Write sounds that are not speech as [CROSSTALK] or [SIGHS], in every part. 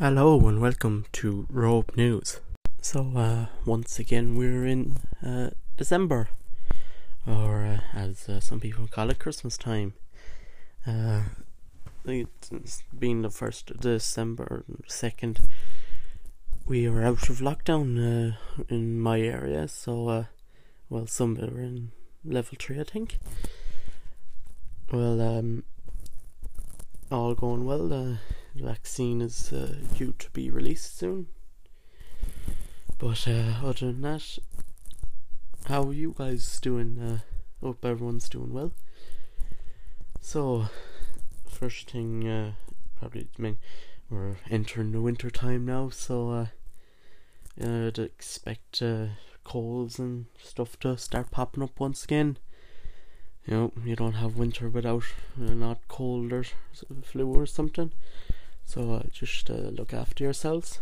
Hello and welcome to Rope News. So, uh, once again, we're in uh, December, or uh, as uh, some people call it, Christmas time. Uh, it's been the first of December, second. We are out of lockdown uh, in my area, so well, some are in level three, I think. Well, um, all going well. Vaccine is uh, due to be released soon. But uh, other than that, how are you guys doing? Uh, hope everyone's doing well. So, first thing, uh, probably, I mean, we're entering the winter time now, so uh, I'd expect uh, colds and stuff to start popping up once again. You know, you don't have winter without uh, not cold or flu or something. So uh, just uh, look after yourselves.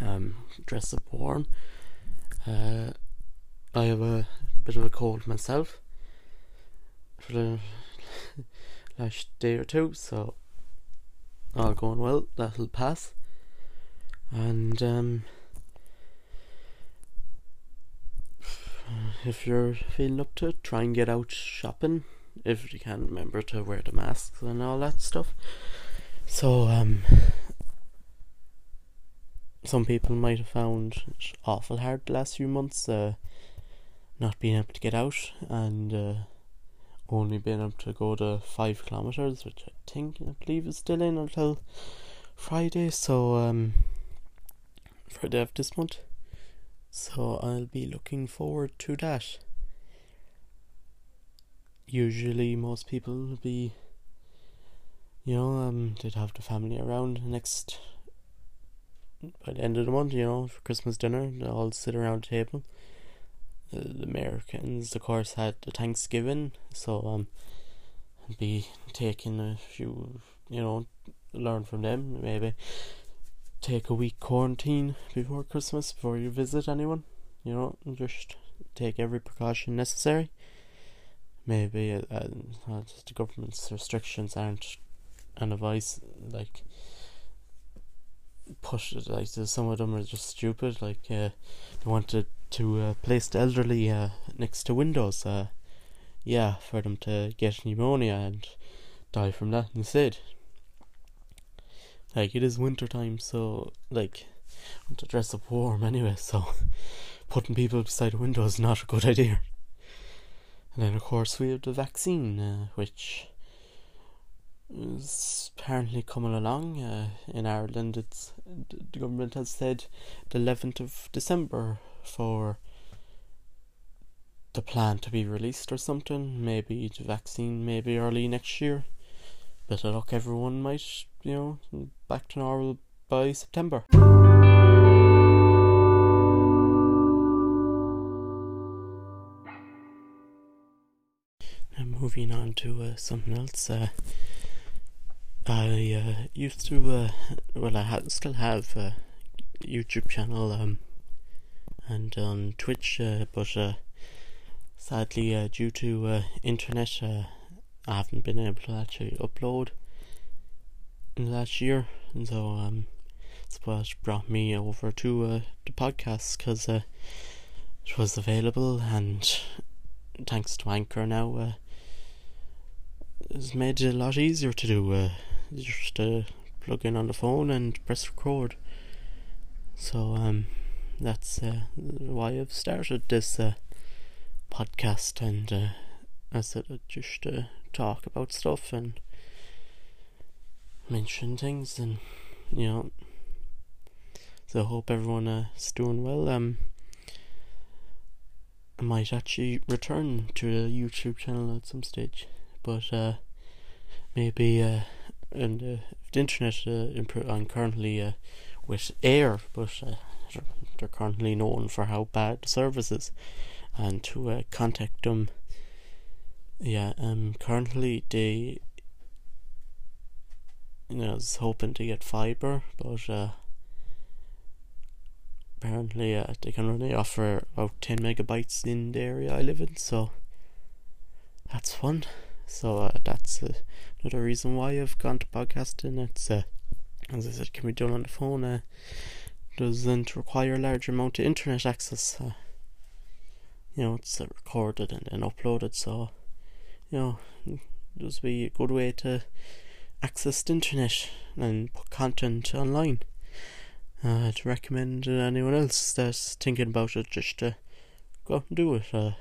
Um, dress up warm. Uh, I have a bit of a cold myself for the [LAUGHS] last day or two, so all going well. That'll pass. And um, [SIGHS] if you're feeling up to it, try and get out shopping. If you can, remember to wear the masks and all that stuff. So, um, some people might have found it awful hard the last few months, uh, not being able to get out and uh, only being able to go to five kilometers, which I think I believe is still in until Friday. So, um, Friday of this month. So I'll be looking forward to that. Usually, most people will be you know, um, they'd have the family around next by the end of the month, you know, for Christmas dinner, they all sit around the table. The, Americans, of course, had the Thanksgiving, so um, be taking a few, you know, learn from them. Maybe take a week quarantine before Christmas before you visit anyone. You know, just take every precaution necessary. Maybe uh, uh, the government's restrictions aren't and advice like push it like some of them are just stupid like uh, they wanted to uh, place the elderly uh, next to windows uh, yeah for them to get pneumonia and die from that instead. Like it is winter time so like I want to dress up warm anyway so [LAUGHS] putting people beside a window is not a good idea. And then of course we have the vaccine uh, which is apparently coming along. Uh, in Ireland, it's the government has said the eleventh of December for the plan to be released or something. Maybe the vaccine, maybe early next year. Better luck, everyone might you know back to normal by September. Now moving on to uh, something else. Uh, I uh, used to, uh, well, I ha- still have a YouTube channel um, and on Twitch, uh, but uh, sadly, uh, due to uh, internet, I haven't been able to actually upload in the last year, and so um, it's what brought me over to the podcast because it was available, and thanks to Anchor now, it's made it a lot easier to do just uh, plug in on the phone and press record. So um, that's uh, why I've started this uh, podcast, and uh, I said I'd just uh, talk about stuff and mention things, and you know. So I hope everyone uh, is doing well. Um, I might actually return to the YouTube channel at some stage, but uh, maybe uh, and uh, the internet uh, on currently uh, with Eir, but uh, they're currently known for how bad the service is, and to contact them. Yeah, um, currently they, you know, is hoping to get fiber, but uh, apparently uh, they can only offer about ten megabytes in the area I live in, so that's fun. So uh, that's uh, another reason why I've gone to podcasting. It's uh, as I said, can be done on the phone. Uh, doesn't require a large amount of internet access. Uh, you know, it's uh, recorded and then uploaded, so you know, this be a good way to access the internet and put content online. Uh, to recommend anyone else that's thinking about it, just to go and do it.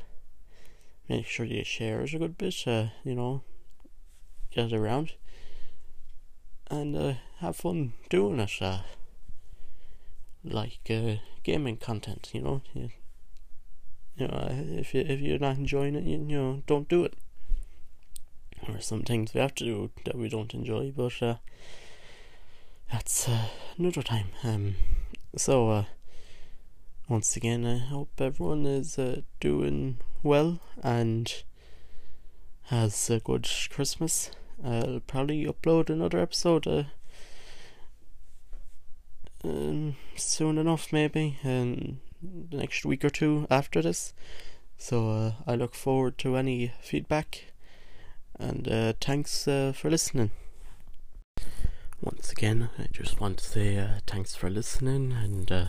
Make sure you share a good bit. Uh, you know, get it around and uh, have fun doing it. Uh, like uh, gaming content, you know. You, you know, if you if you're not enjoying it, you, you know, don't do it. There are some things we have to do that we don't enjoy, but uh, that's uh, another time. Um, so uh, once again, I hope everyone is uh, doing well and has a good Christmas. I'll probably upload another episode uh, um, soon enough, maybe, in the next week or two after this. So uh, I look forward to any feedback, and uh, thanks uh, for listening. Once again, I just want to say uh, thanks for listening, and uh,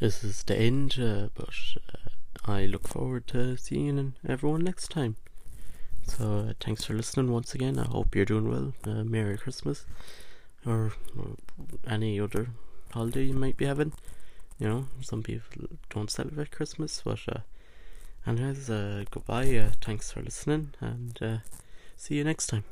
this is the end, but I look forward to seeing everyone next time. So uh, thanks for listening once again. I hope you're doing well. Uh, Merry Christmas, or, or, any other holiday you might be having. You know, some people don't celebrate Christmas, but uh, anyways, uh, goodbye. Uh, thanks for listening, and uh, see you next time.